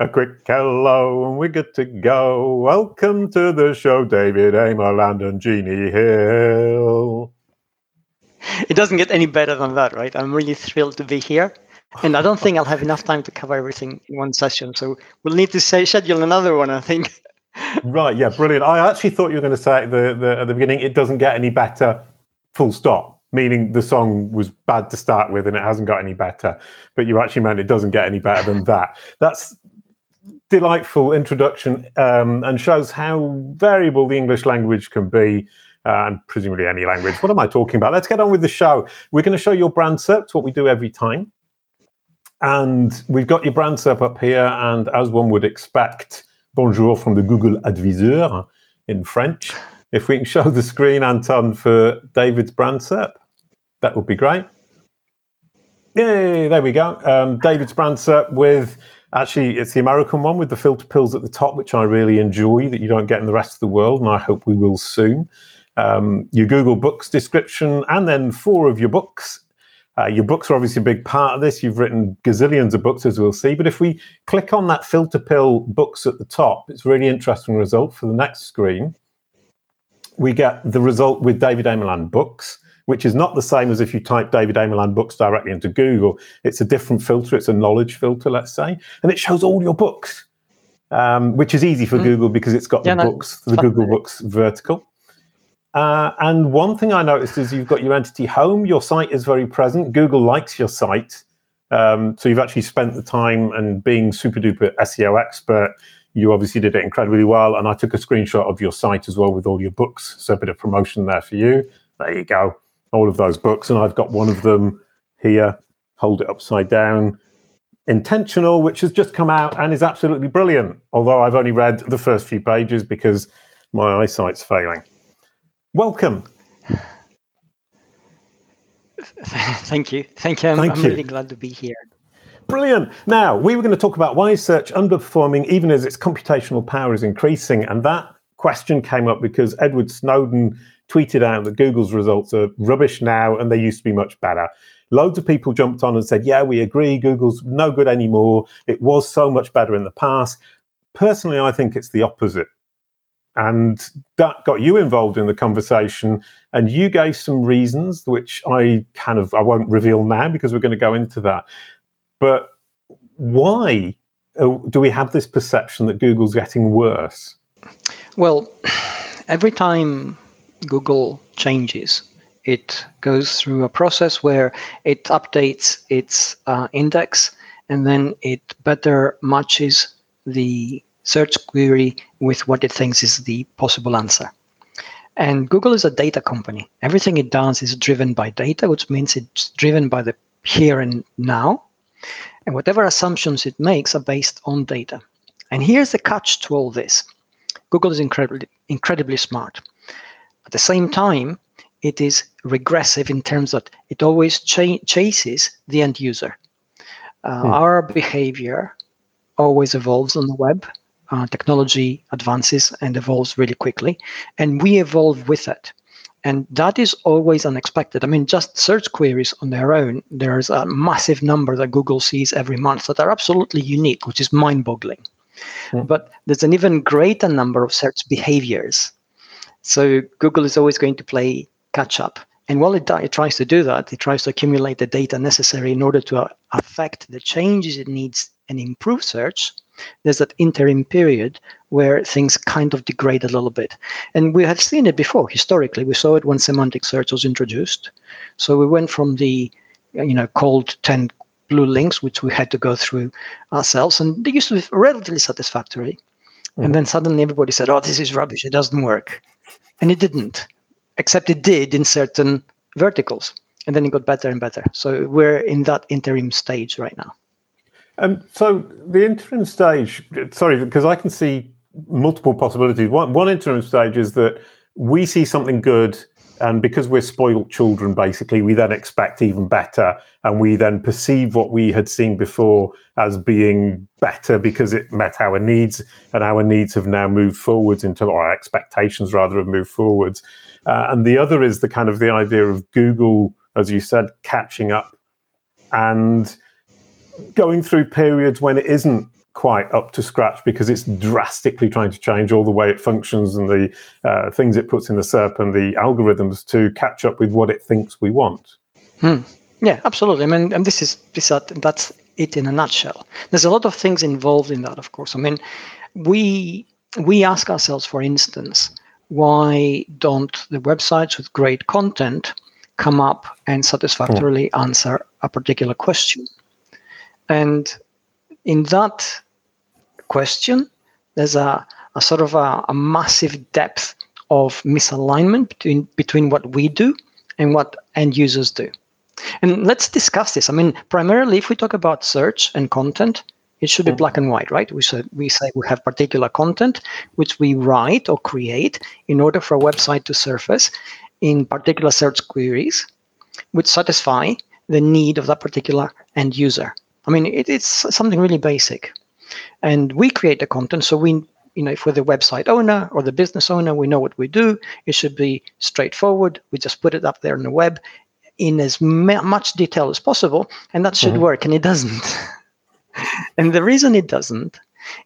A quick hello and we're good to go. Welcome to the show, David Amerland and Jeannie Hill. It doesn't get any better than that, right? I'm really thrilled to be here. And I don't think I'll have enough time to cover everything in one session. So we'll need to say, schedule another one, I think. Right, yeah, brilliant. I actually thought you were going to say at the, the, at the beginning, it doesn't get any better, full stop, meaning the song was bad to start with and it hasn't got any better. But you actually meant it doesn't get any better than that. That's delightful introduction um, and shows how variable the English language can be. Uh, and presumably any language. What am I talking about? Let's get on with the show. We're going to show your brand SERP, what we do every time. And we've got your brand SERP up here. And as one would expect, bonjour from the Google Adviseur in French. If we can show the screen, Anton, for David's brand SERP, that would be great. Yay, there we go. Um, David's brand SERP with Actually, it's the American one with the filter pills at the top, which I really enjoy that you don't get in the rest of the world, and I hope we will soon. Um, your Google Books description, and then four of your books. Uh, your books are obviously a big part of this. You've written gazillions of books, as we'll see. But if we click on that filter pill books at the top, it's a really interesting result for the next screen. We get the result with David Amerland books which is not the same as if you type David Amerland books directly into Google. It's a different filter. It's a knowledge filter, let's say, and it shows all your books, um, which is easy for mm. Google because it's got yeah, the no, books, the Google Books vertical. Uh, and one thing I noticed is you've got your entity home. Your site is very present. Google likes your site. Um, so you've actually spent the time and being super duper SEO expert. You obviously did it incredibly well. And I took a screenshot of your site as well with all your books. So a bit of promotion there for you. There you go all of those books, and I've got one of them here. Hold it upside down. Intentional, which has just come out and is absolutely brilliant. Although I've only read the first few pages because my eyesight's failing. Welcome. Thank you. Thank you. I'm, Thank I'm you. really glad to be here. Brilliant. Now, we were going to talk about why is search underperforming even as its computational power is increasing. And that question came up because Edward Snowden tweeted out that Google's results are rubbish now and they used to be much better. Loads of people jumped on and said, Yeah, we agree, Google's no good anymore. It was so much better in the past. Personally, I think it's the opposite. And that got you involved in the conversation, and you gave some reasons, which I kind of I won't reveal now because we're going to go into that. But why uh, do we have this perception that Google's getting worse? Well, every time Google changes. It goes through a process where it updates its uh, index and then it better matches the search query with what it thinks is the possible answer. And Google is a data company. Everything it does is driven by data, which means it's driven by the here and now. And whatever assumptions it makes are based on data. And here's the catch to all this Google is incredibly, incredibly smart. At the same time, it is regressive in terms that it always ch- chases the end user. Uh, hmm. Our behavior always evolves on the web. Uh, technology advances and evolves really quickly, and we evolve with it. And that is always unexpected. I mean, just search queries on their own, there's a massive number that Google sees every month that are absolutely unique, which is mind boggling. Hmm. But there's an even greater number of search behaviors so Google is always going to play catch up. And while it, it tries to do that, it tries to accumulate the data necessary in order to uh, affect the changes it needs and improve search. There's that interim period where things kind of degrade a little bit. And we have seen it before. Historically, we saw it when semantic search was introduced. So we went from the you know cold 10 blue links, which we had to go through ourselves, and they used to be relatively satisfactory. Mm. And then suddenly everybody said, oh, this is rubbish. It doesn't work and it didn't, except it did in certain verticals, and then it got better and better. So we're in that interim stage right now. Um, so the interim stage, sorry, because I can see multiple possibilities. One, one interim stage is that we see something good and because we're spoiled children basically we then expect even better. And we then perceive what we had seen before as being better because it met our needs. And our needs have now moved forwards into our expectations rather have moved forwards. Uh, and the other is the kind of the idea of google as you said catching up and going through periods when it isn't quite up to scratch because it's drastically trying to change all the way it functions and the uh, things it puts in the SERP and the algorithms to catch up with what it thinks we want. Hmm. Yeah, absolutely. I mean, and this is this that's it in a nutshell. There's a lot of things involved in that, of course. I mean, we we ask ourselves, for instance, why don't the websites with great content come up and satisfactorily oh. answer a particular question? And in that question, there's a, a sort of a, a massive depth of misalignment between between what we do and what end users do. And let's discuss this. I mean, primarily, if we talk about search and content, it should be mm-hmm. black and white, right? We say we say we have particular content which we write or create in order for a website to surface in particular search queries, which satisfy the need of that particular end user. I mean, it, it's something really basic, and we create the content so we you know, if we're the website owner or the business owner, we know what we do. It should be straightforward. We just put it up there on the web in as much detail as possible, and that should mm-hmm. work, and it doesn't. and the reason it doesn't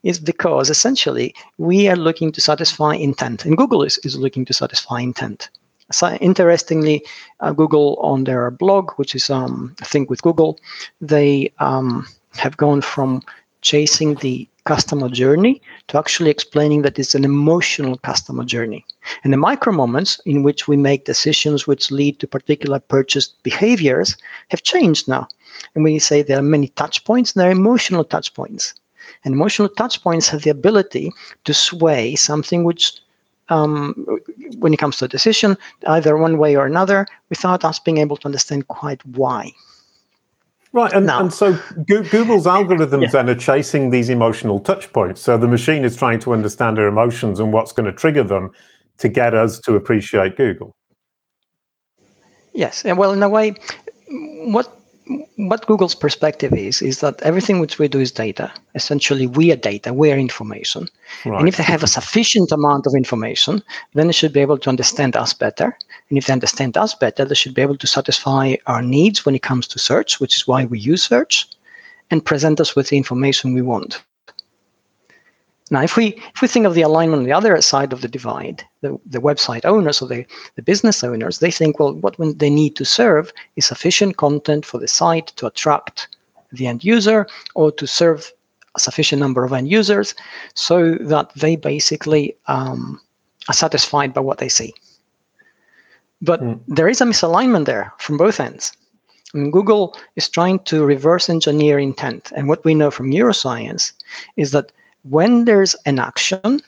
is because essentially we are looking to satisfy intent, and Google is, is looking to satisfy intent. So interestingly, uh, Google on their blog, which is um, I think with Google, they um, have gone from chasing the customer journey to actually explaining that it's an emotional customer journey. And the micro moments in which we make decisions which lead to particular purchase behaviors have changed now. And we say there are many touch points, there are emotional touch points. And emotional touch points have the ability to sway something which, um, when it comes to a decision, either one way or another, without us being able to understand quite why. Right, and, and so Google's algorithms yeah. then are chasing these emotional touch points. So the machine is trying to understand our emotions and what's going to trigger them to get us to appreciate Google. Yes, and well, in a way, what what Google's perspective is is that everything which we do is data. Essentially, we are data, we are information. Right. And if they have a sufficient amount of information, then they should be able to understand us better. And if they understand us better, they should be able to satisfy our needs when it comes to search, which is why we use search, and present us with the information we want. Now, if we if we think of the alignment on the other side of the divide, the, the website owners or the, the business owners, they think, well, what they need to serve is sufficient content for the site to attract the end user or to serve a sufficient number of end users so that they basically um, are satisfied by what they see. But mm. there is a misalignment there from both ends. I mean, Google is trying to reverse engineer intent. And what we know from neuroscience is that when there's an action,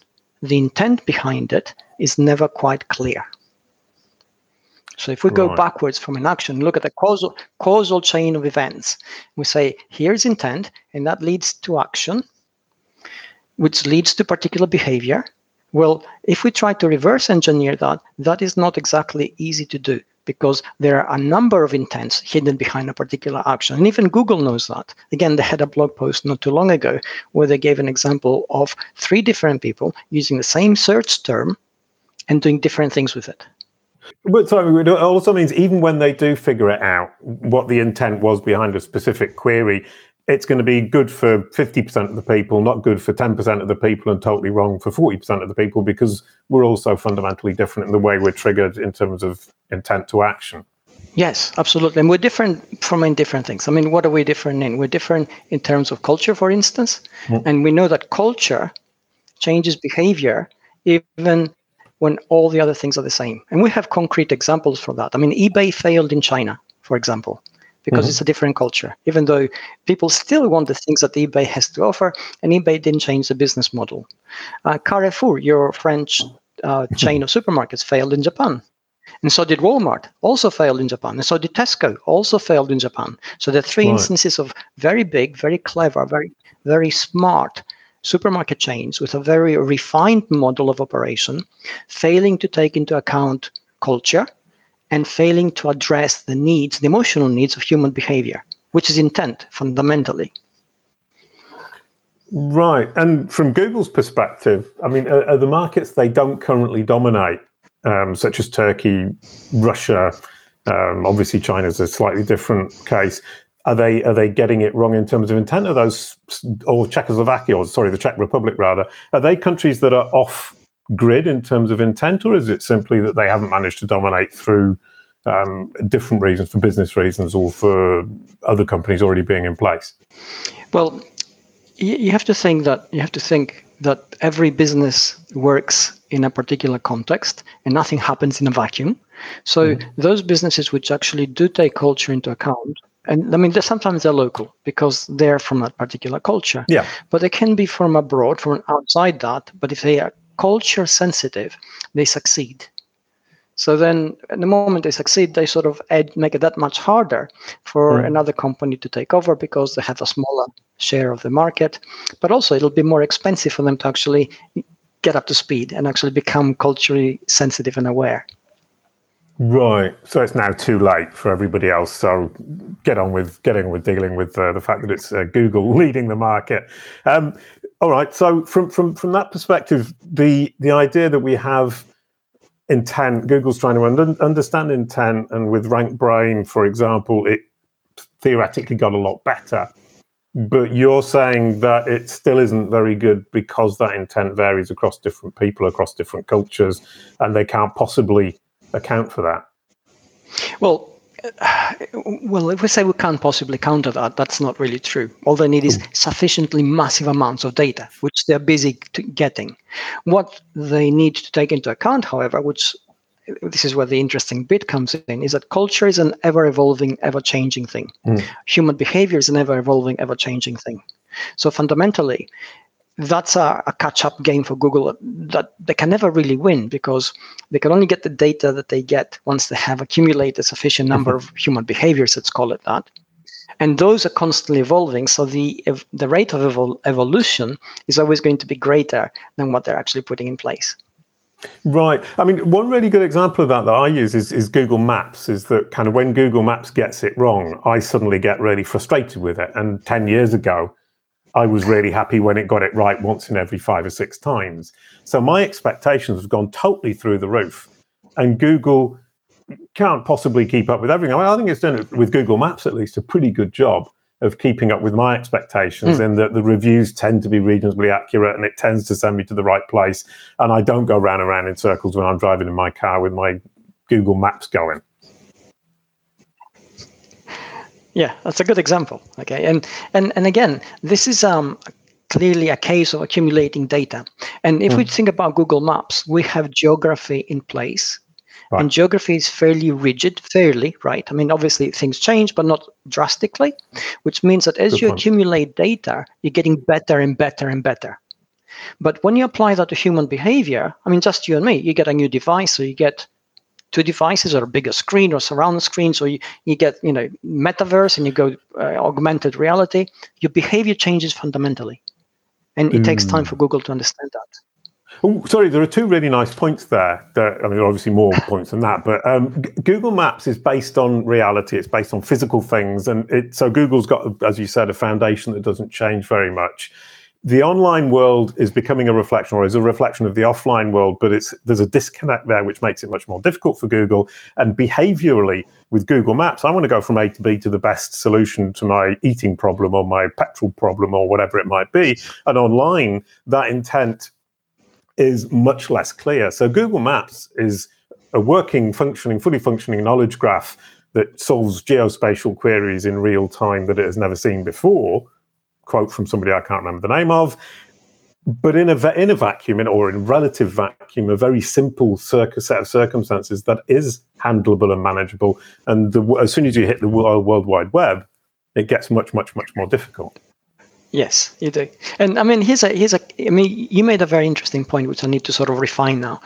the intent behind it is never quite clear. So if we go right. backwards from an action, look at the causal causal chain of events. We say here's intent, and that leads to action, which leads to particular behavior. Well, if we try to reverse engineer that, that is not exactly easy to do because there are a number of intents hidden behind a particular action. And even Google knows that. Again, they had a blog post not too long ago where they gave an example of three different people using the same search term and doing different things with it. But sorry, it also means even when they do figure it out, what the intent was behind a specific query, it's going to be good for 50% of the people, not good for 10% of the people, and totally wrong for 40% of the people because we're also fundamentally different in the way we're triggered in terms of intent to action. Yes, absolutely. And we're different from in different things. I mean, what are we different in? We're different in terms of culture, for instance. Mm. And we know that culture changes behavior even when all the other things are the same. And we have concrete examples for that. I mean, eBay failed in China, for example because mm-hmm. it's a different culture. Even though people still want the things that eBay has to offer, and eBay didn't change the business model. Uh, Carrefour, your French uh, chain of supermarkets, failed in Japan. And so did Walmart, also failed in Japan. And so did Tesco, also failed in Japan. So there are three right. instances of very big, very clever, very, very smart supermarket chains with a very refined model of operation, failing to take into account culture, and failing to address the needs, the emotional needs of human behavior, which is intent fundamentally. Right. And from Google's perspective, I mean, are, are the markets they don't currently dominate, um, such as Turkey, Russia, um, obviously China's a slightly different case. are they are they getting it wrong in terms of intent? Are those or Czechoslovakia or sorry, the Czech Republic rather? Are they countries that are off grid in terms of intent, or is it simply that they haven't managed to dominate through um, different reasons, for business reasons, or for other companies already being in place? Well, you have to think that you have to think that every business works in a particular context and nothing happens in a vacuum. So mm. those businesses which actually do take culture into account, and I mean, they're, sometimes they're local because they're from that particular culture. Yeah. But they can be from abroad, from outside that. But if they are culture sensitive, they succeed. So then, at the moment they succeed, they sort of add, make it that much harder for mm. another company to take over because they have a smaller share of the market. But also, it'll be more expensive for them to actually get up to speed and actually become culturally sensitive and aware. Right. So it's now too late for everybody else. So get on with getting with dealing with uh, the fact that it's uh, Google leading the market. Um, all right. So from from from that perspective, the the idea that we have intent. Google's trying to un- understand intent, and with RankBrain, for example, it theoretically got a lot better. But you're saying that it still isn't very good because that intent varies across different people, across different cultures, and they can't possibly account for that. Well, well, if we say we can't possibly counter that, that's not really true. All they need is sufficiently massive amounts of data, which they're busy getting. What they need to take into account, however, which this is where the interesting bit comes in, is that culture is an ever evolving, ever changing thing. Mm. Human behavior is an ever evolving, ever changing thing. So fundamentally, that's a, a catch up game for Google that they can never really win because they can only get the data that they get once they have accumulated a sufficient number mm-hmm. of human behaviors, let's call it that. And those are constantly evolving. So the the rate of evol- evolution is always going to be greater than what they're actually putting in place. Right. I mean, one really good example of that that I use is, is Google Maps. Is that kind of when Google Maps gets it wrong, I suddenly get really frustrated with it. And 10 years ago, I was really happy when it got it right once in every five or six times. So my expectations have gone totally through the roof. And Google can't possibly keep up with everything. I, think it's done with Google Maps at least a pretty good job of keeping up with my expectations mm. in that the reviews tend to be reasonably accurate and it tends to send me to the right place. And I don't go round and round in circles when I'm driving in my car with my Google Maps going. Yeah, that's a good example. Okay, and and and again, this is um, clearly a case of accumulating data. And if mm. we hmm. think about Google Maps, we have geography in place. Right. And geography is fairly rigid, fairly, right? I mean, obviously things change, but not drastically, which means that as Good you point. accumulate data, you're getting better and better and better. But when you apply that to human behavior, I mean, just you and me, you get a new device, so you get two devices or a bigger screen or surround screen. So you, you get, you know, metaverse and you go uh, augmented reality. Your behavior changes fundamentally. And it mm. takes time for hmm. Google to understand that. Oh, sorry, there are two really nice points there. That, I mean, obviously more points than that, but um, G- Google Maps is based on reality. It's based on physical things, and it, so Google's got, as you said, a foundation that doesn't change very much the online world is becoming a reflection or is a reflection of the offline world but it's there's a disconnect there which makes it much more difficult for google. And behaviorally with google maps i want to go from a to b to the best solution to my eating problem or my petrol problem or whatever it might be. And online that intent is much less clear. So google maps is a working functioning fully functioning knowledge graph that solves geospatial queries in real time that it has never seen before quote from somebody I can't remember the name of. But in a in a vacuum, or in relative vacuum, a very simple circ- set of circumstances that is handleable and manageable. And the, as soon as you hit the World Wide Web, it gets much, much, much more difficult. Yes, you do. And I mean, here's a here's a. I mean, you made a very interesting point, which I need to sort of refine now.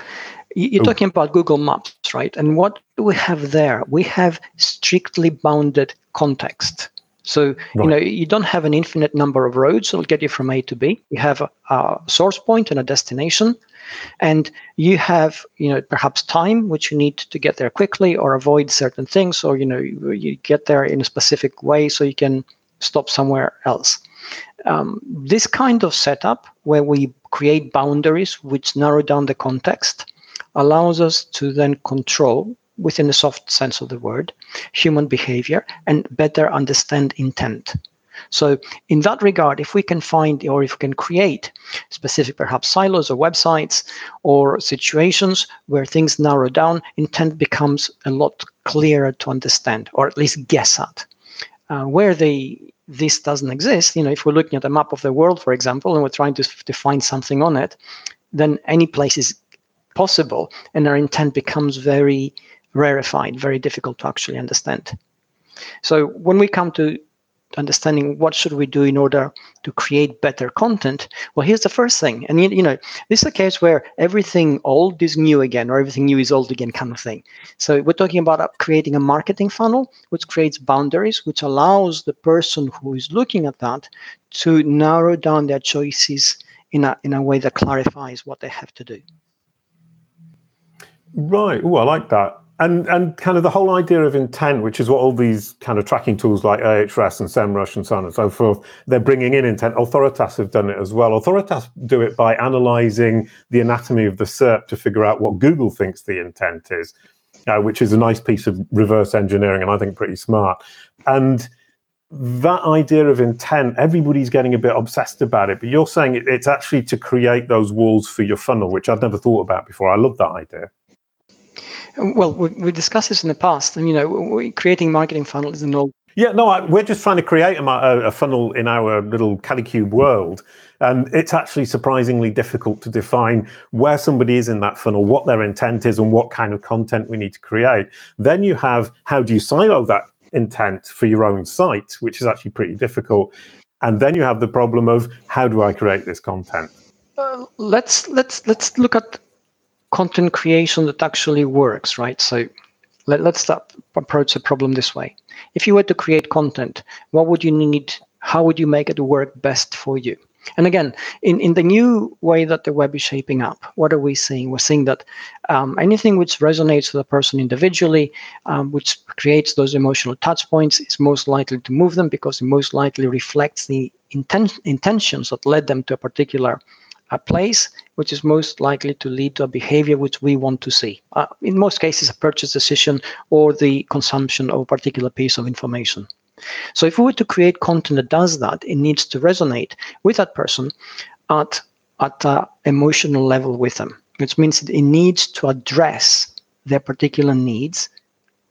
You're Ooh. talking about Google Maps, right? And what do we have there? We have strictly bounded context. So right. you know you don't have an infinite number of roads that'll get you from A to B. You have a, a, source point and a destination, and you have you know perhaps time which you need to get there quickly or avoid certain things, or you know you, you get there in a specific way so you can stop somewhere else. Um, this kind of setup where we create boundaries which narrow down the context allows us to then control within the soft sense of the word, human behavior, and better understand intent. So, in that regard, if we can find or if we can create specific perhaps silos or websites or situations where things narrow down, intent becomes a lot clearer to understand or at least guess at. Uh, where the this doesn't exist, you know, if we're looking at a map of the world, for example, and we're trying to, to find something on it, then any place is possible, and our intent becomes very rarefied, very difficult to actually understand. So when we come to understanding what should we do in order to create better content well here's the first thing. And you, know this is a case where everything old is new again or everything new is old again kind of thing. So we're talking about creating a marketing funnel which creates boundaries which allows the person who is looking at that to narrow down their choices in a, in a way that clarifies what they have to do. Right. Oh i like that and and kind of the whole idea of intent, which is what all these kind of tracking tools like Ahrefs and SEMrush and so on and so forth, they're bringing in intent. Authoritas have done it as well. Authoritas do it by analyzing the anatomy of the SERP to figure out what Google thinks the intent is, uh, which is a nice piece of reverse engineering and I think pretty smart. And that idea of intent, everybody's getting a bit obsessed about it, but you're saying it's actually to create those walls for your funnel, which I've never thought about before. I love that idea. Well, we, we discussed this in the past, and you know, creating marketing funnels and all. Yeah, no, I, we're just trying to create a, a, funnel in our little Kalicube world, and it's actually surprisingly difficult to define where somebody is in that funnel, what their intent is, and what kind of content we need to create. Then you have how do you silo that intent for your own site, which is actually pretty difficult, and then you have the problem of how do I create this content. Uh, let's let's let's look at content creation that actually works, right? So let, let's approach the problem this way. If you were to create content, what would you need? How would you make it work best for you? And again, in, in the new way that the web is shaping up, what are we seeing? We're seeing that um, anything which resonates with a person individually, um, which creates those emotional touch points, is most likely to move them because it most likely reflects the inten- intentions that led them to a particular a place which is most likely to lead to a behavior which we want to see. Uh, in most cases, a purchase decision or the consumption of a particular piece of information. So if we were to create content that does that, it needs to resonate with that person at at an emotional level with them, which means that it needs to address their particular needs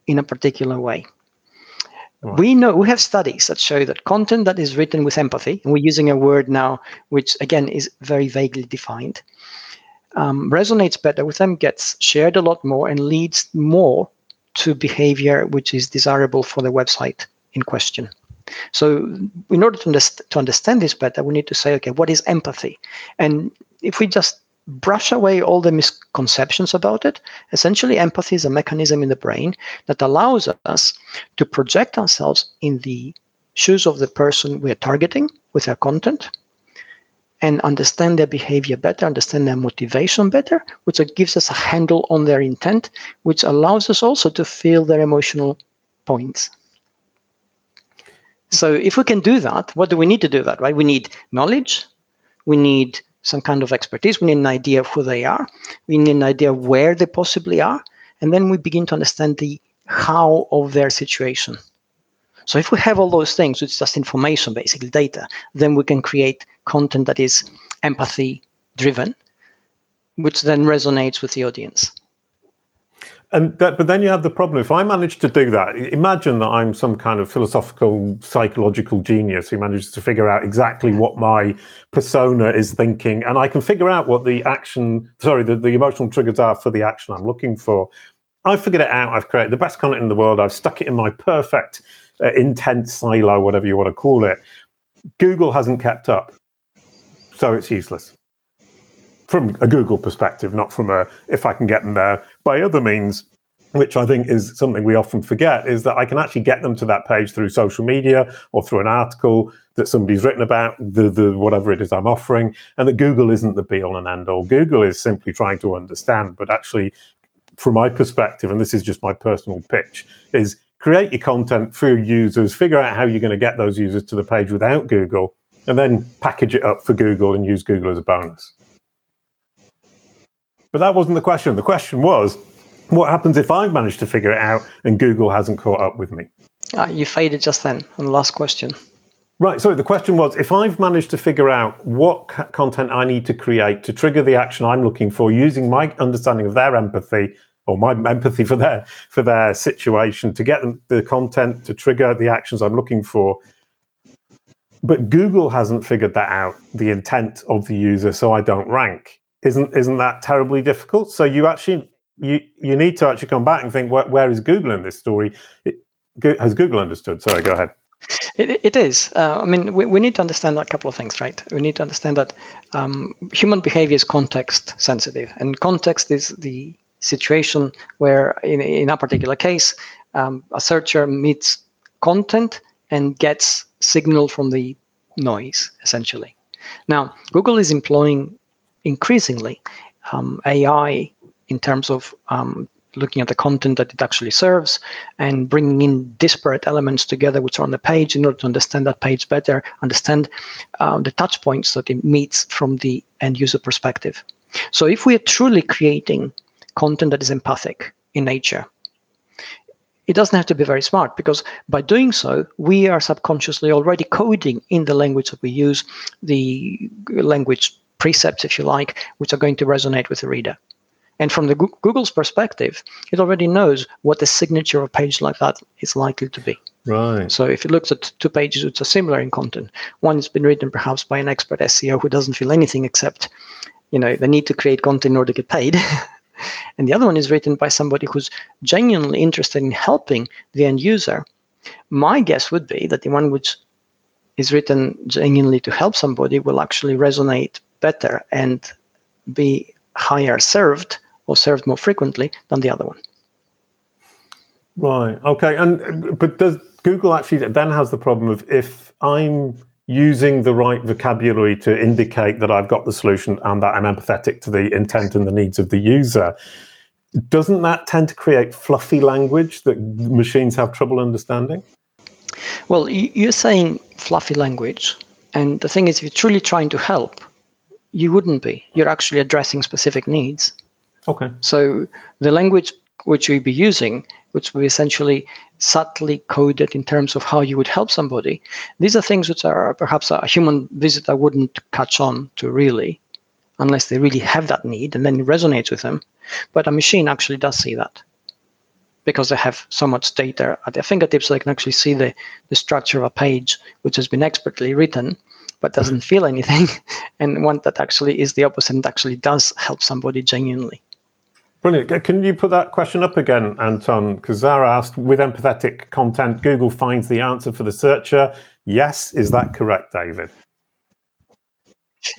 in a particular way. We know we have studies that show that content that is written with empathy, and we're using a word now which again is very vaguely defined, um, resonates better with them, gets shared a lot more, and leads more to behavior which is desirable for the website in question. So, in order to, underst- to understand this better, we need to say, okay, what is empathy? And if we just brush away all the misconceptions about it. Essentially, empathy is a mechanism in the brain that allows us to project ourselves in the shoes of the person we're targeting with our content and understand their behavior better, understand their motivation better, which gives us a handle on their intent, which allows us also to feel their emotional points. So if we can do that, what do we need to do that, right? We need knowledge, we need some kind of expertise. We need an idea of who they are. We need an idea of where they possibly are. And then we begin to understand the how of their situation. So if we have all those things, it's just information, basically data, then we can create content that is empathy driven, which then resonates with the audience. And that, but then you have the problem. If I manage to do that, imagine that I'm some kind of philosophical, psychological genius who manages to figure out exactly what my persona is thinking, and I can figure out what the action, sorry, the, the emotional triggers are for the action I'm looking for. I've figured it out. I've created the best content in the world. I've stuck it in my perfect uh, intent silo, whatever you want to call it. Google hasn't kept up, so it's useless from a Google perspective, not from a if I can get them there by other means, which I think is something we often forget, is that I can actually get them to that page through social media or through an article that somebody's written about the, the whatever it is I'm offering, and that Google isn't the be all and end all. Google is simply trying to understand, but actually, from my perspective, and this is just my personal pitch, is create your content for your users, figure out how you're going to get those users to the page without Google, and then package it up for Google and use Google as a bonus. But that wasn't the question. The question was What happens if I've managed to figure it out and Google hasn't caught up with me? Uh, you faded just then on the last question. Right. So the question was if I've managed to figure out what content I need to create to trigger the action I'm looking for using my understanding of their empathy or my empathy for their for their situation to get them the content to trigger the actions I'm looking for. But Google hasn't figured that out, the intent of the user, so I don't rank. Isn't isn't that terribly difficult? So you actually you you need to actually come back and think where, where is Google in this story? It, has Google understood? Sorry, go ahead. It, it is. Uh, I mean, we, we need to understand a couple of things, right? We need to understand that um, human behavior is context sensitive, and context is the situation where, in, in a particular case, um, a searcher meets content and gets signal from the noise, essentially. Now, Google is employing increasingly um, AI in terms of um, looking at the content that it actually serves and bringing in disparate elements together which are on the page in order to understand that page better, understand uh, the touch points that it meets from the end user perspective. So if we are truly creating content that is empathic in nature, it doesn't have to be very smart because by doing so, we are subconsciously already coding in the language that we use, the language precepts, if you like, which are going to resonate with the reader. And from the Google's perspective, it already knows what the signature of a page like that is likely to be. Right. So if it looks at two pages which are similar in content, one has been written perhaps by an expert SEO who doesn't feel anything except, you know, the need to create content in order to get paid. and the other one is written by somebody who's genuinely interested in helping the end user. My guess would be that the one which is written genuinely to help somebody will actually resonate better and be higher served or served more frequently than the other one. Right. Okay. And but does Google actually then has the problem of if I'm using the right vocabulary to indicate that I've got the solution and that I'm empathetic to the intent and the needs of the user, doesn't that tend to create fluffy language that machines have trouble understanding? Well, you're saying fluffy language. And the thing is, if you're truly trying to help, you wouldn't be. You're actually addressing specific needs. Okay. So the language which we'd be using, which we essentially subtly coded in terms of how you would help somebody, these are things which are perhaps a human visitor wouldn't catch on to really, unless they really have that need and then it resonates with them. But a machine actually does see that because they have so much data at their fingertips, so they can actually see the, the structure of a page which has been expertly written but doesn't feel anything, and one that actually is the opposite and actually does help somebody genuinely. Brilliant. Can you put that question up again, Anton? Because Zara asked, with empathetic content, Google finds the answer for the searcher. Yes, is that correct, David?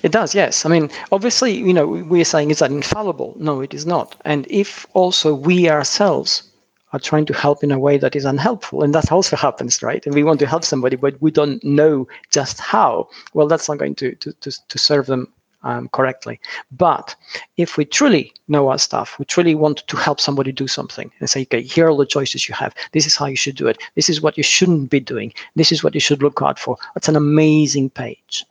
It does, yes. I mean, obviously, you know, we're saying is that infallible? No, it is not. And if also we ourselves are trying to help in a way that is unhelpful, and that also happens, right? And we want to help somebody, but we don't know just how. Well, that's not going to to to, to serve them um, correctly. But if we truly know our stuff, we truly want to help somebody do something and say, okay, here are the choices you have. This is how you should do it. This is what you shouldn't be doing. This is what you should look out for. That's an amazing page.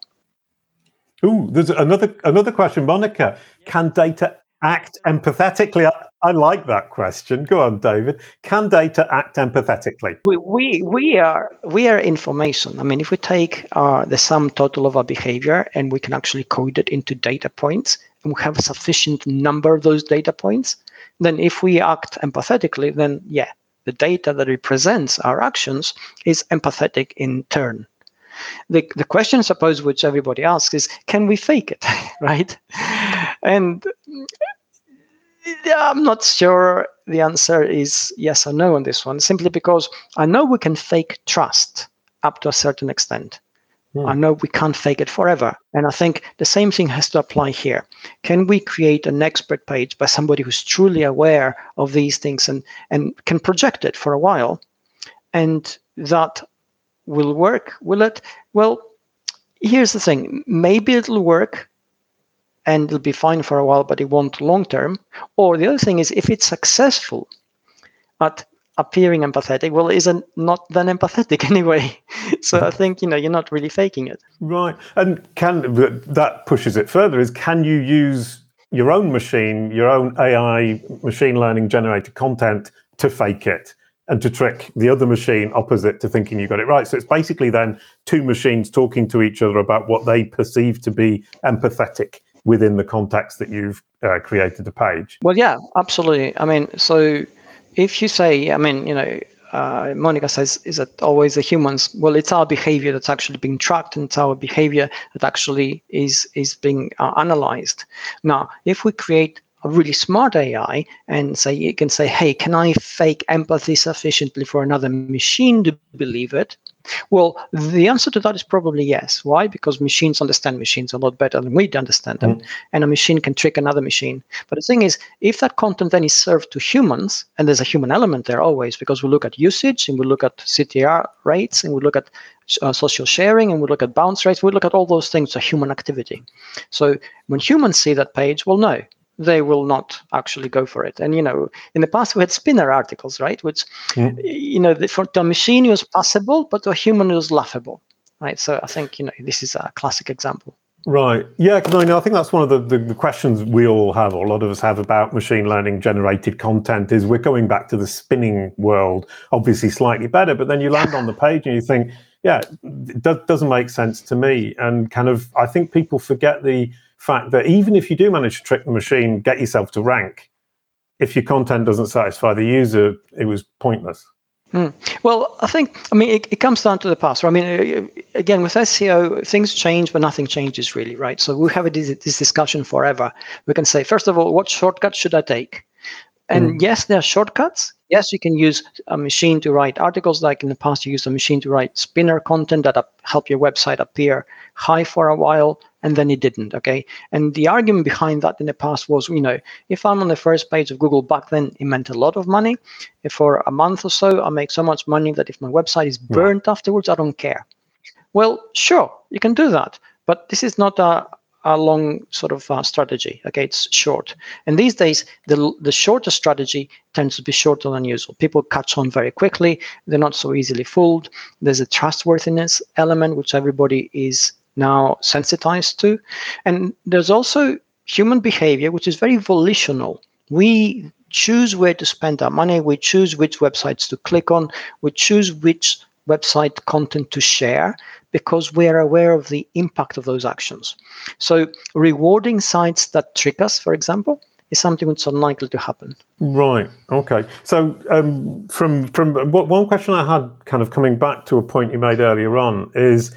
Ooh, there's another another question, Monica. Can data act empathetically? I like that question. Go on, David. Can data act empathetically? We we, we are we are information. I mean, if we take uh, the sum total of our behavior and we can actually code it into data points, and we have a sufficient number of those data points, then if we act empathetically, then yeah, the data that represents our actions is empathetic in turn. The, the question, I suppose, which everybody asks is, can we fake it, right? And I'm not sure the answer is yes or no on this one, simply because I know we can fake trust up to a certain extent. Hmm. I know we can't fake it forever. And I think the same thing has to apply here. Can we create an expert page by somebody who's truly aware of these things and, and can project it for a while? And that will work, will it? Well, here's the thing maybe it'll work and it'll be fine for a while, but it won't long term. Or the other thing is, if it's successful at appearing empathetic, well, isn't not then empathetic anyway. so I think you know you're not really faking it. Right, and can that pushes it further? Is can you use your own machine, your own AI machine learning generated content to fake it and to trick the other machine opposite to thinking you got it right. So it's basically then two machines talking to each other about what they perceive to be empathetic within the context that you've uh, created the page. Well, yeah, absolutely. I mean, so if you say, I mean, you know, uh, Monica says, is it always the humans? Well, it's our behavior that's actually being tracked, and it's our behavior that actually is is being uh, analyzed. Now, if we create a really smart AI and say you can say, hey, can I fake empathy sufficiently for another machine to believe it? Well, the answer to that is probably yes. Why? Because machines understand machines a lot better than we understand them, mm. and a machine can trick another machine. But the thing is, if that content then is served to humans, and there's a human element there always, because we look at usage and we look at CTR rates and we look at uh, social sharing and we look at bounce rates, we look at all those things, a human activity. So when humans see that page, well, no, they will not actually go for it. And you know, in the past we had spinner articles, right? Which mm. you know, the, for the machine was passable, but the human was laughable, right? So I think you know this is a classic example. Right. Yeah, because I, know, I think that's one of the, the, the, questions we all have, or a lot of us have about machine learning generated content is we're going back to the spinning world, obviously slightly better, but then you land on the page and you think, yeah, it does, doesn't make sense to me. And kind of, I think people forget the fact that even if you do manage to trick the machine, get yourself to rank, if your content doesn't satisfy the user, it was pointless. Hmm. Well, I think, I mean, it, it, comes down to the past. I mean, uh, again, with SEO, things change, but nothing changes really, right? So we have this, this discussion forever. We can say, first of all, what shortcut should I take? And mm. yes, there are shortcuts. Yes, you can use a machine to write articles, like in the past, you used a machine to write spinner content that help your website appear high for a while, and then it didn't. Okay, and the argument behind that in the past was, you know, if I'm on the first page of Google back then, it meant a lot of money. If for a month or so, I make so much money that if my website is burnt afterwards, I don't care. Well, sure, you can do that, but this is not a a long sort of uh, strategy. Okay, it's short. And these days, the the shorter strategy tends to be shorter than usual. People catch on very quickly. They're not so easily fooled. There's a trustworthiness element which everybody is now sensitized to, and there's also human behavior which is very volitional. We choose where to spend our money. We choose which websites to click on. We choose which website content to share because we're aware of the impact of those actions. So, rewarding sites that trick us, for example, is something that's unlikely to happen. Right. Okay. So, um, from from one question I had, kind of coming back to a point you made earlier on, is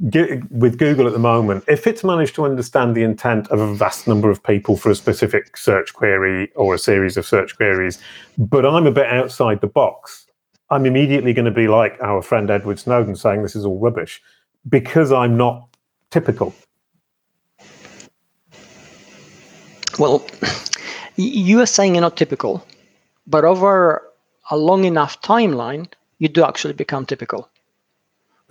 with Google at the moment, if it's managed to understand the intent of a vast number of people for a specific search query or a series of search queries, but I'm a bit outside the box, I'm immediately going to be like our friend Edward Snowden saying this is all rubbish because I'm not typical. Well, you are saying you're not typical, but over a long enough timeline, you do actually become typical.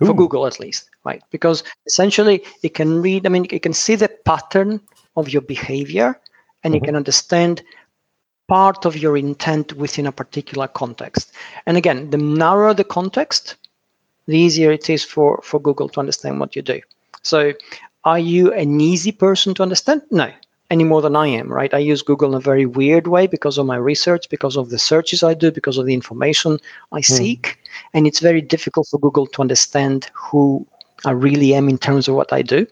Ooh. For Google, at least, right? Because essentially, it can read, I mean, it can see the pattern of your behavior and mm-hmm. you can understand part of your intent within a particular context. And again, the narrower the context, the easier it is for, for Google to understand what you do. So, are you an easy person to understand? No, any more than I am, right? I use Google in a very weird way because of my research, because of the searches I do, because of the information I mm. seek. And it's very difficult for Google to understand who I really am in terms of what I do.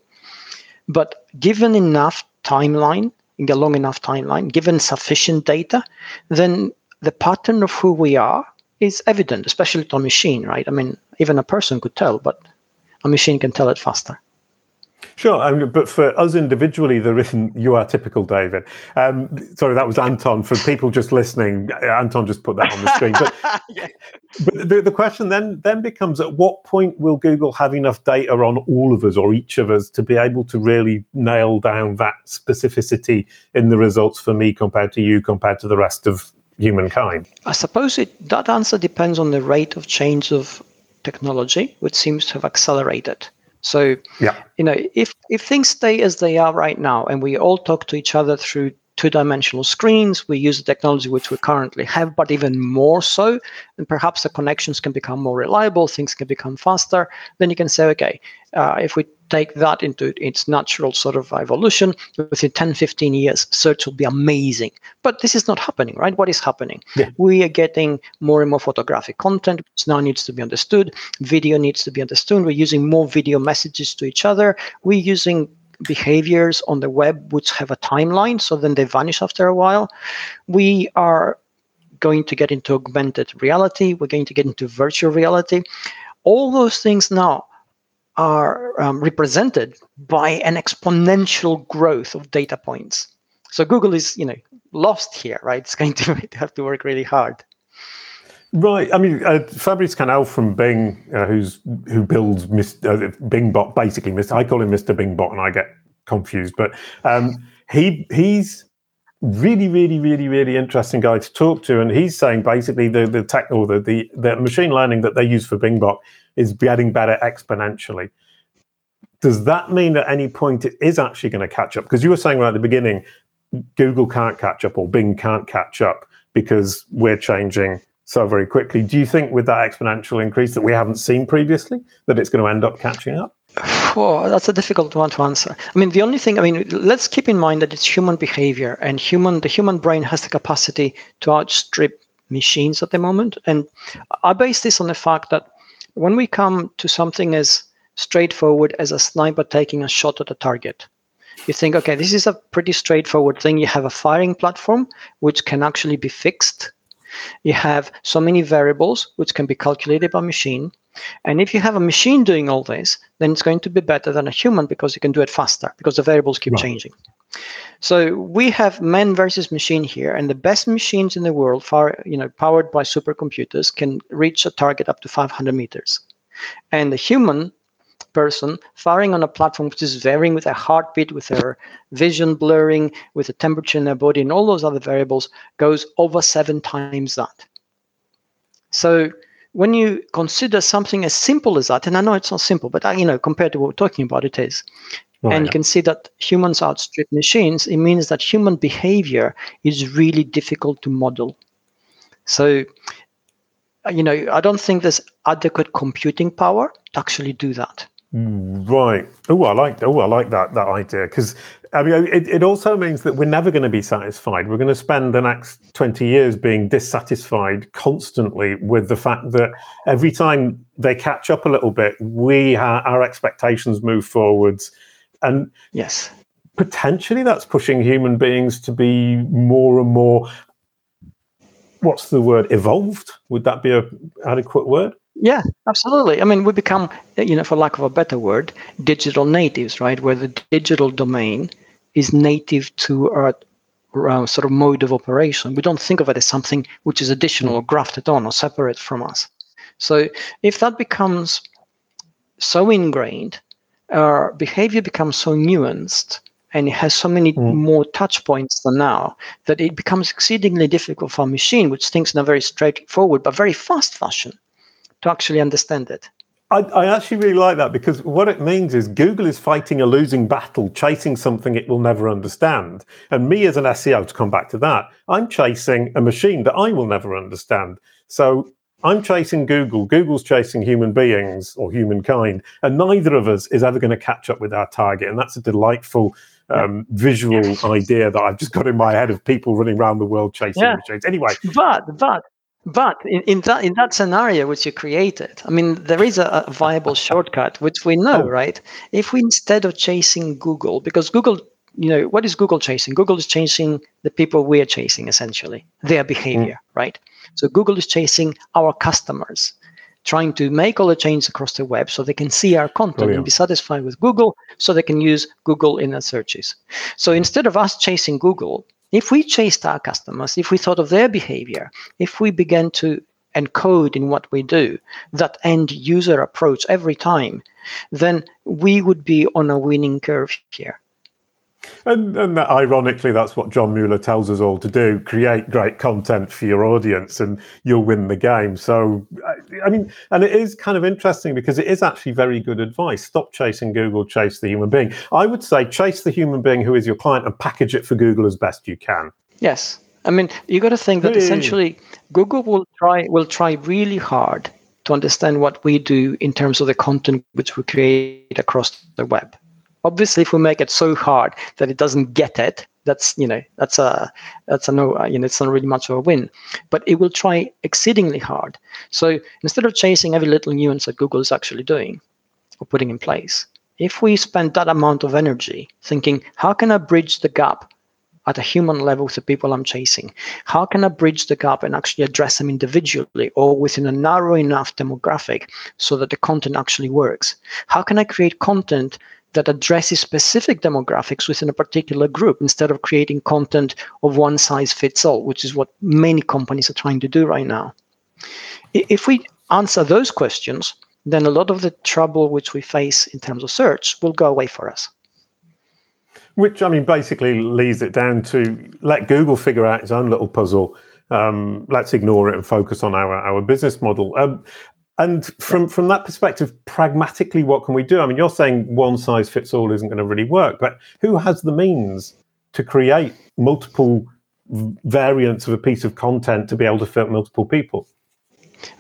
But given enough timeline, in a long enough timeline, given sufficient data, then the pattern of who we are is evident, especially to a machine, right? I mean, even a person could tell, but a machine can tell it faster. Sure, I mean, but for us individually, there isn't. You are typical, David. Um, sorry, that was Anton. For people just listening, Anton just put that on the screen. But, yeah. but the, the question then then becomes: At what point will Google have enough data on all of us or each of us to be able to really nail down that specificity in the results for me compared to you compared to the rest of humankind? I suppose it, that answer depends on the rate of change of technology, which seems to have accelerated. So, yeah. you know, if if things stay as they are right now, and we all talk to each other through two-dimensional screens. We use the technology which we currently have, but even more so. And perhaps the connections can become more reliable, things can become faster. Then you can say, okay, uh, if we take that into its natural sort of evolution, within 10, 15 years, search will be amazing. But this is not happening, right? What is happening? Yeah. We are getting more and more photographic content, which now needs to be understood. Video needs to be understood. We're using more video messages to each other. We're using behaviors on the web which have a timeline, so then they vanish after a while. We are going to get into augmented reality. We're going to get into virtual reality. All those things now are um, represented by an exponential growth of data points. So Google is, you know, lost here, right? It's going to have to work really hard. Right. I mean, uh, Fabrice Canel from Bing, uh, who's who builds Mr. Uh, Bing Bot, basically, Mr. I call him Mr. Bing Bot, and I get confused. But um, he he's really, really, really, really interesting guy to talk to, and he's saying basically the the tech or the the, the machine learning that they use for Bing Bot is getting better exponentially. Does that mean at any point it is actually going to catch up? Because you were saying right at the beginning, Google can't catch up or Bing can't catch up because we're changing so very quickly. Do you think with that exponential increase that we haven't seen previously, that it's going to end up catching up? Oh, that's a difficult one to answer. I mean, the only thing, I mean, let's keep in mind that it's human behavior and human, the human brain has the capacity to outstrip machines at the moment. And I base this on the fact that when we come to something as straightforward as a sniper taking a shot at a target, you think, okay, this is a pretty straightforward thing. You have a firing platform which can actually be fixed. You have so many variables which can be calculated by machine. And if you have a machine doing all this, then it's going to be better than a human because you can do it faster because the variables keep right. changing. So we have man versus machine here, and the best machines in the world, far you know, powered by supercomputers, can reach a target up to 500 meters, and the human person firing on a platform which is varying with their heartbeat, with their vision blurring, with the temperature in their body, and all those other variables goes over seven times that. So when you consider something as simple as that, and I know it's not simple, but uh, you know, compared to what we're talking about, it is. Oh, and yeah. you can see that humans outstrip machines. It means that human behavior is really difficult to model. So, uh, you know, I don't think there's adequate computing power to actually do that. Right. Oh, I like. Oh, I like that that idea because I mean, it, it also means that we're never going to be satisfied. We're going to spend the next twenty years being dissatisfied constantly with the fact that every time they catch up a little bit, we ha- our expectations move forwards and yes, potentially that's pushing human beings to be more and more. What's the word? Evolved? Would that be a adequate word? Yeah, absolutely. I mean, we become, you know, for lack of a better word, digital natives, right? Where the digital domain is native to our, our sort of mode of operation. We don't think of it as something which is additional or grafted on or separate from us. So if that becomes so ingrained our behavior becomes so nuanced and it has so many mm. more touch points than now that it becomes exceedingly difficult for a machine which thinks in a very straightforward but very fast fashion to actually understand it. I, I, actually really like that because what it means is Google is fighting a losing battle, chasing something it will never understand. And me as an SEO, to come back to that, I'm chasing a machine that I will never understand. So I'm chasing Google, Google's chasing human beings or humankind, and neither of us is ever going to catch up with our target. And that's a delightful um, visual idea that I've just got in my head of people running around the world chasing yeah. machines. Anyway, but but but in, in that in that scenario which you created, I mean, there is a, a viable shortcut which we know, oh. right? If we instead of chasing Google, because Google you know what is google chasing google is chasing the people we are chasing essentially their behavior mm. right so Google is chasing our customers, trying to make all the changes across the web so they can see our content oh, yeah. and be satisfied with Google so they can use Google in their searches. So instead of us chasing Google, if we chased our customers, if we thought of their behavior, if we began to encode in what we do that end user approach every time, then we would be on a winning curve here. And, and that, ironically, that's what John Mueller tells us all to do: create great content for your audience, and you'll win the game. So, I, I mean, and it is kind of interesting because it is actually very good advice. Stop chasing Google, chase the human being. I would say chase the human being who is your client and package it for Google as best you can. Yes, I mean, you got to think that essentially Google will try will try really hard to understand what we do in terms of the content which we create across the web. Obviously, if we make it so hard that it doesn't get it, that's you know that's a that's a no you know it's not really much of a win. But it will try exceedingly hard. So instead of chasing every little nuance that Google is actually doing or putting in place, if we spend that amount of energy thinking, how can I bridge the gap at a human level to people I'm chasing? How can I bridge the gap and actually address them individually or within a narrow enough demographic so that the content actually works? How can I create content that addresses specific demographics within a particular group instead of creating content of one size fits all, which is what many companies are trying to do right now? If we answer those questions, then a lot of the trouble which we face in terms of search will go away for us. Which I mean, basically leads it down to let Google figure out its own little puzzle. Um, let's ignore it and focus on our our business model. Um, and from from that perspective, pragmatically, what can we do? I mean, you're saying one size fits all isn't going to really work, but who has the means to create multiple variants of a piece of content to be able to fit multiple people?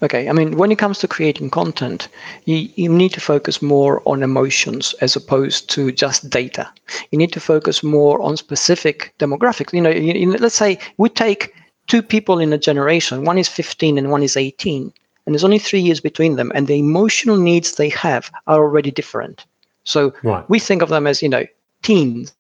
Okay, I mean, when it comes to creating content, you, you need to focus more on emotions as opposed to just data. You need to focus more on specific demographics. You know, you, you, let's say we take two people in a generation, one is 15 and one is 18, and there's only three years between them, and the emotional needs they have are already different. So right. we think of them as, you know, teens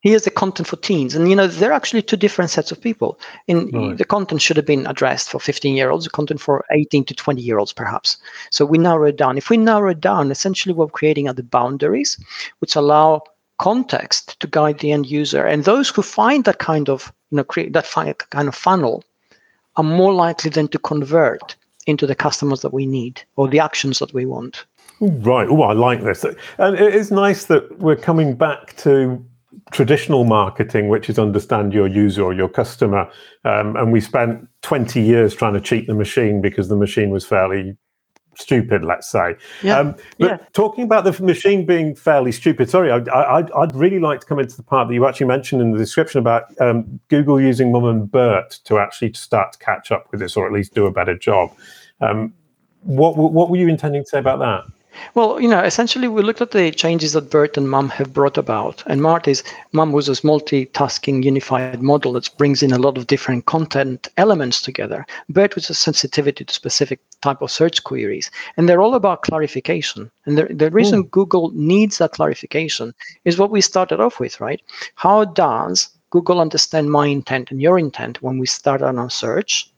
here's the content for teens and you know they're actually two different sets of people in right. the content should have been addressed for 15 year olds the content for 18 to 20 year olds perhaps so we narrow it down if we narrow it down essentially what we're creating are the boundaries which allow context to guide the end user and those who find that kind of you know create that kind of funnel are more likely than to convert into the customers that we need or the actions that we want. Right. Oh i like this. And it is nice that we're coming back to traditional marketing, which is understand your user or your customer. Um, and we spent 20 years trying to cheat the machine because the machine was fairly stupid, let's say. Yeah. Um, but yeah. talking about the machine being fairly stupid, sorry, I, would really like to come into the part that you actually mentioned in the description about um, Google using MUM and BERT to actually start to catch up with this or at least do a better job. Um, what, what were you intending to say about that? Well, you know, essentially we looked at the changes that BERT and MUM have brought about. And Mart is MUM was this multitasking unified model that brings in a lot of different content elements together. BERT was a sensitivity to specific type of search queries. And they're all about clarification. And the, the reason Ooh. Google needs that clarification is what we started off with, right? How does Google understand my intent and your intent when we start on our search?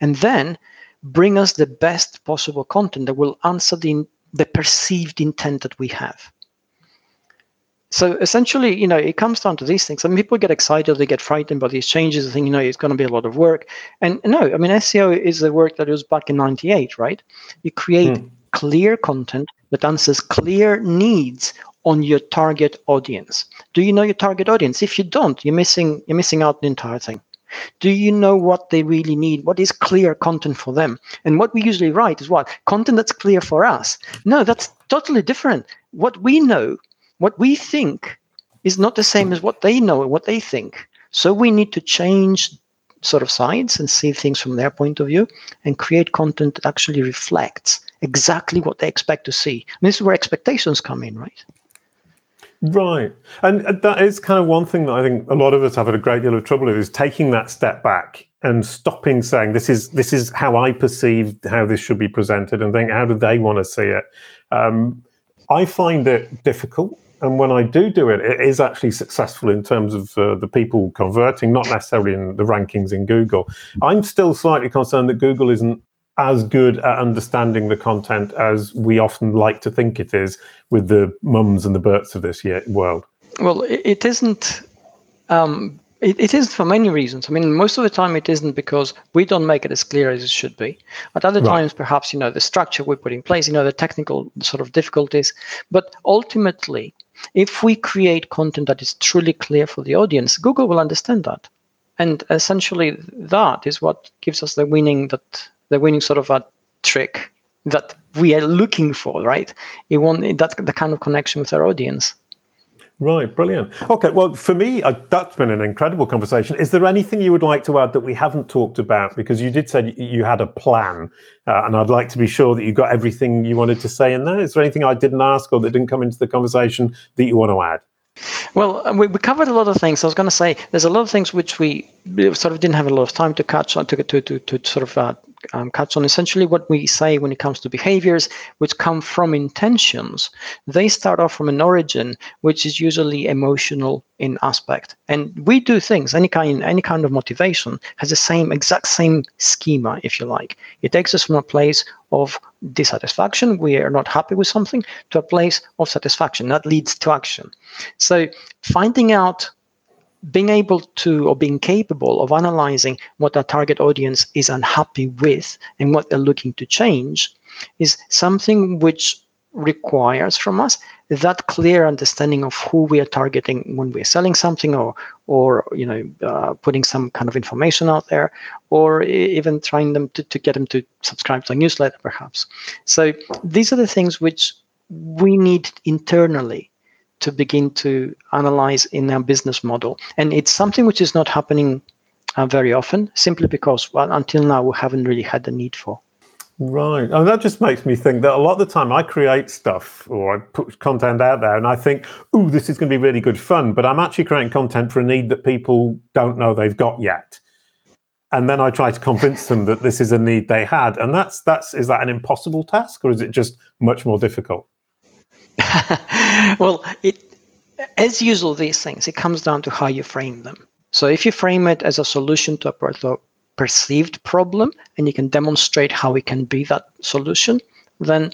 And then bring us the best possible content that will answer the the perceived intent that we have. So essentially, you know, it comes down to these things. I mean, people get excited, they get frightened by these changes. They think, you know, it's going to be a lot of work. And no, I mean, SEO is the work that was back in '98, right? You create hmm. clear content that answers clear needs on your target audience. Do you know your target audience? If you don't, you're missing you're missing out the entire thing. Do you know what they really need? What is clear content for them? And what we usually write is what? Content that's clear for us. No, that's totally different. What we know, what we think, is not the same as what they know and what they think. So we need to change sort of sides and see things from their point of view and create content that actually reflects exactly what they expect to see. And this is where expectations come in, right? Right. And that is kind of one thing that I think a lot of us have had a great deal of trouble with is taking that step back and stopping saying this is this is how I perceive how this should be presented and think how do they want to see it. Um, I find it difficult. And when I do do it, it is actually successful in terms of uh, the people converting, not necessarily in the rankings in Google. I'm still slightly concerned that Google isn't as good at understanding the content as we often like to think it is with the mums and the Berts of this year, world? Well, it isn't. Um, it, it is for many reasons. I mean, most of the time it isn't because we don't make it as clear as it should be. At other right. times, perhaps you know the structure we put in place, you know the technical sort of difficulties. But ultimately, If we create content that is truly clear for the audience, Google will understand that. And essentially that is what gives us the winning that the winning sort of a trick that we are looking for, right? You want that the kind of connection with our audience. Right, brilliant. Okay, well, for me, uh, that's been an incredible conversation. Is there anything you would like to add that we haven't talked about? Because you did say you had a plan, uh, and I'd like to be sure that you got everything you wanted to say in there. Is there anything I didn't ask or that didn't come into the conversation that you want to add? Well, uh, we, we covered a lot of things. I was going to say there's a lot of things which we sort of didn't have a lot of time to catch on to to to, to sort of uh, um, cuts on essentially what we say when it comes to behaviors which come from intentions. They start off from an origin which is usually emotional in aspect, and we do things. Any kind, any kind of motivation has the same exact same schema, if you like. It takes us from a place of dissatisfaction, we are not happy with something, to a place of satisfaction that leads to action. So finding out being able to or being capable of analyzing what our target audience is unhappy with and what they're looking to change is something which requires from us that clear understanding of who we are targeting when we're selling something or or you know uh, putting some kind of information out there or even trying them to, to get them to subscribe to a newsletter perhaps so these are the things which we need internally to begin to analyze in our business model. And it's something which is not happening uh, very often, simply because, well, until now, we haven't really had the need for. Right. And that just makes me think that a lot of the time I create stuff or I put content out there and I think, oh, this is going to be really good fun. But I'm actually creating content for a need that people don't know they've got yet. And then I try to convince them that this is a need they had. And that's that's is that an impossible task or is it just much more difficult? well, it as usual, these things it comes down to how you frame them. So if you frame it as a solution to a perceived problem, and you can demonstrate how it can be that solution, then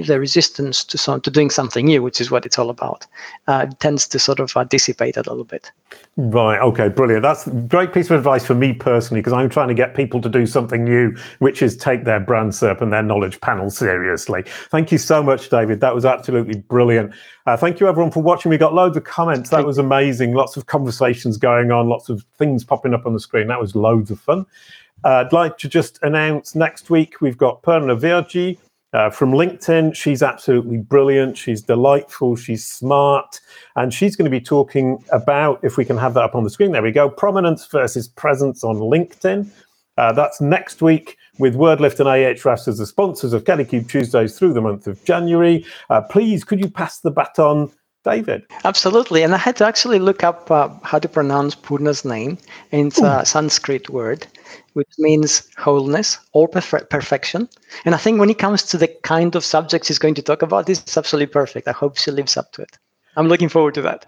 the resistance to some, to doing something new, which is what it's all about, uh, tends to sort of uh, dissipate a little bit. Right. Okay. Brilliant. That's a great piece of advice for me personally because I'm trying to get people to do something new, which is take their brand SERP and their knowledge panel seriously. Thank you so much, David. That was absolutely brilliant. Uh, thank you everyone for watching. We got loads of comments. That was amazing. Lots of conversations going on. Lots of things popping up on the screen. That was loads of fun. Uh, I'd like to just announce next week we've got Perna Virji uh, from LinkedIn. She's absolutely brilliant. She's delightful. She's smart. And she's going to be talking about, if we can have that up on the screen, there we go, prominence versus presence on LinkedIn. Uh, that's next week with WordLift and Ahrefs as the sponsors of Kalicube Tuesdays through the month of January. Uh, please, could you pass the baton David. Absolutely. And I had to actually look up uh, how to pronounce Purna's name. It's a Sanskrit word, which means wholeness or perfe- perfection. And I think when it comes to the kind of subjects he's going to talk about, this is absolutely perfect. I hope she lives up to it. I'm looking forward to that.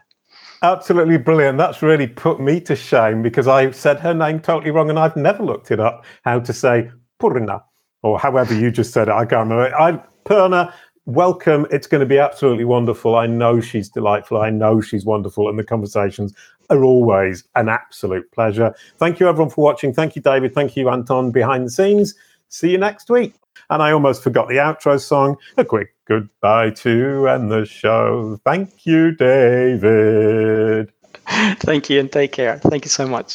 Absolutely brilliant. That's really put me to shame because I said her name totally wrong and I've never looked it up how to say Purna or however you just said it. I can't remember. I, Purna, welcome. It's going to be absolutely wonderful. I know she's delightful. I know she's wonderful. And the conversations are always an absolute pleasure. Thank you, everyone, for watching. Thank you, David. Thank you, Anton, behind the scenes. See you next week. And I almost forgot the outro song. A quick goodbye to end the show. Thank you, David. Thank you, and take care. Thank you so much.